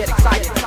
get excited.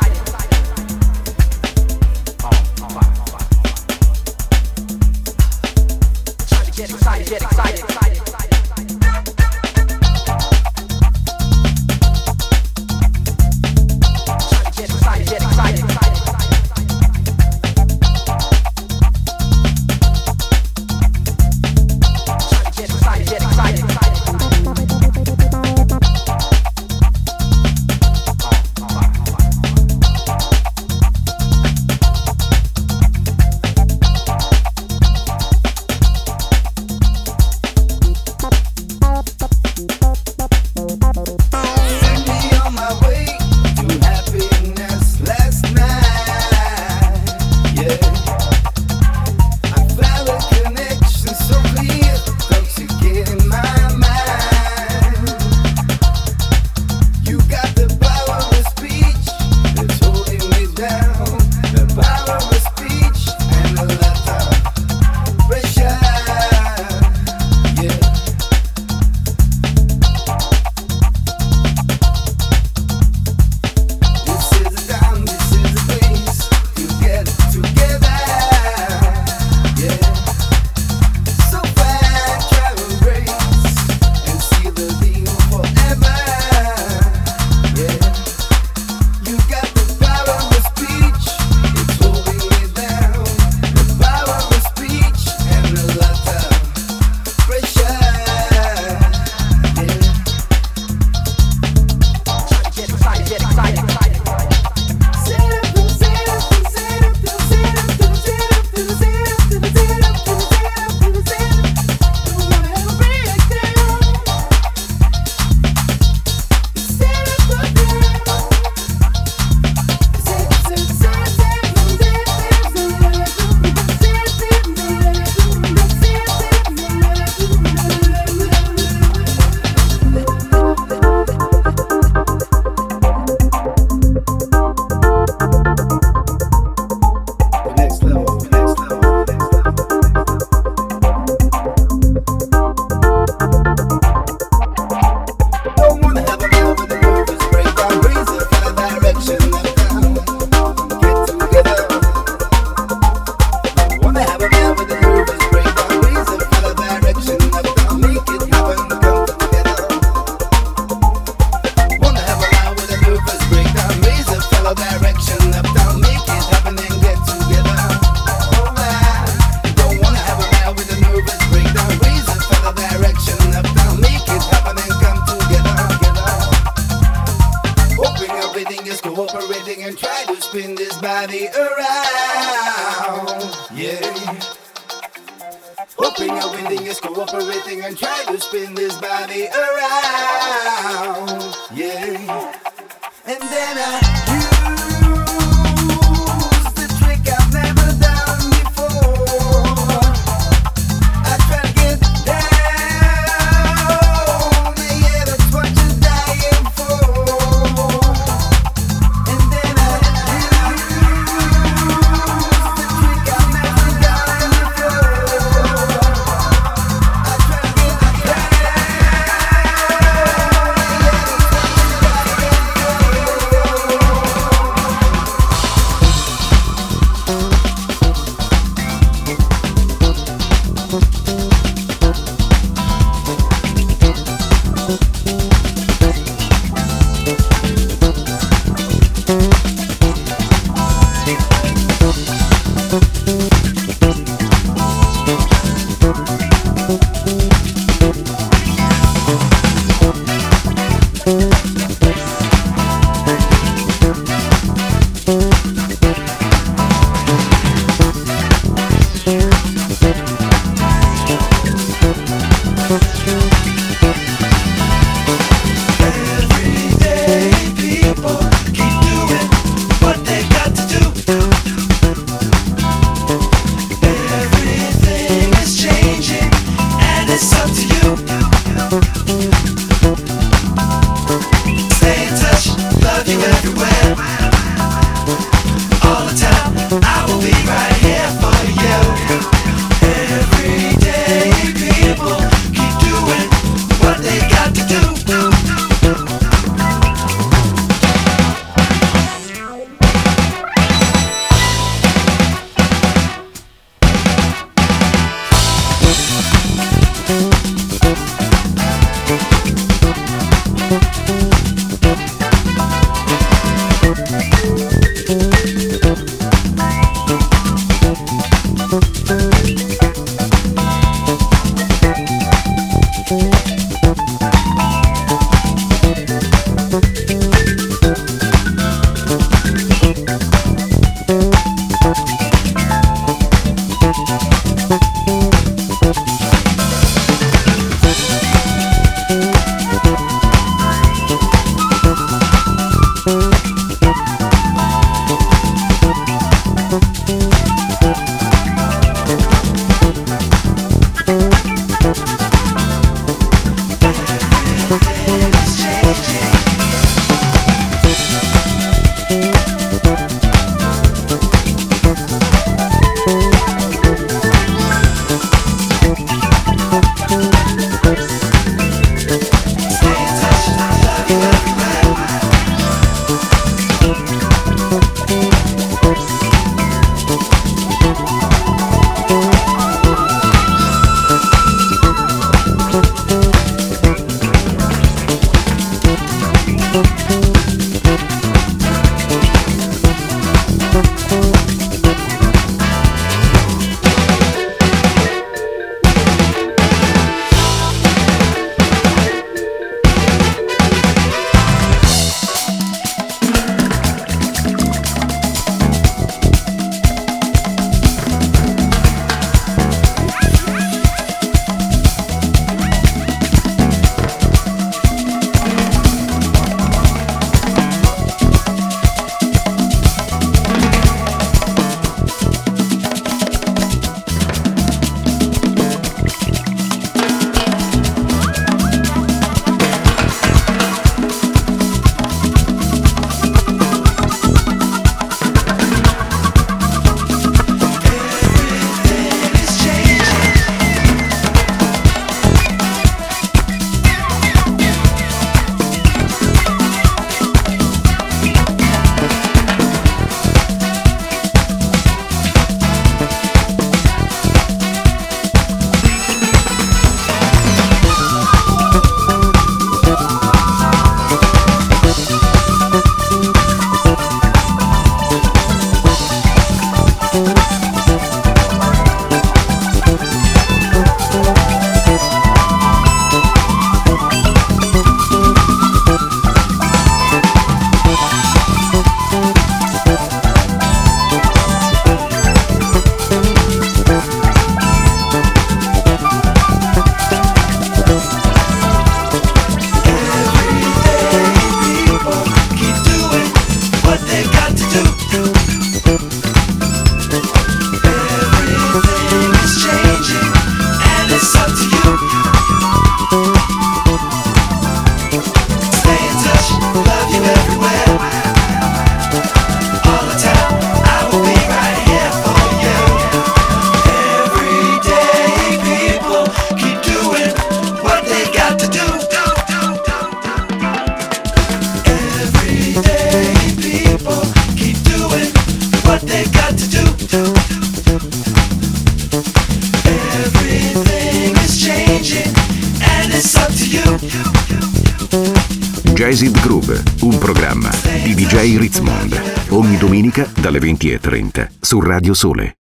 Dalle 20.30 su Radio Sole.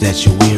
We get philosophical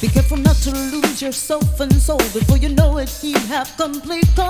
Be careful not to lose yourself and soul before you know it, you have complete control.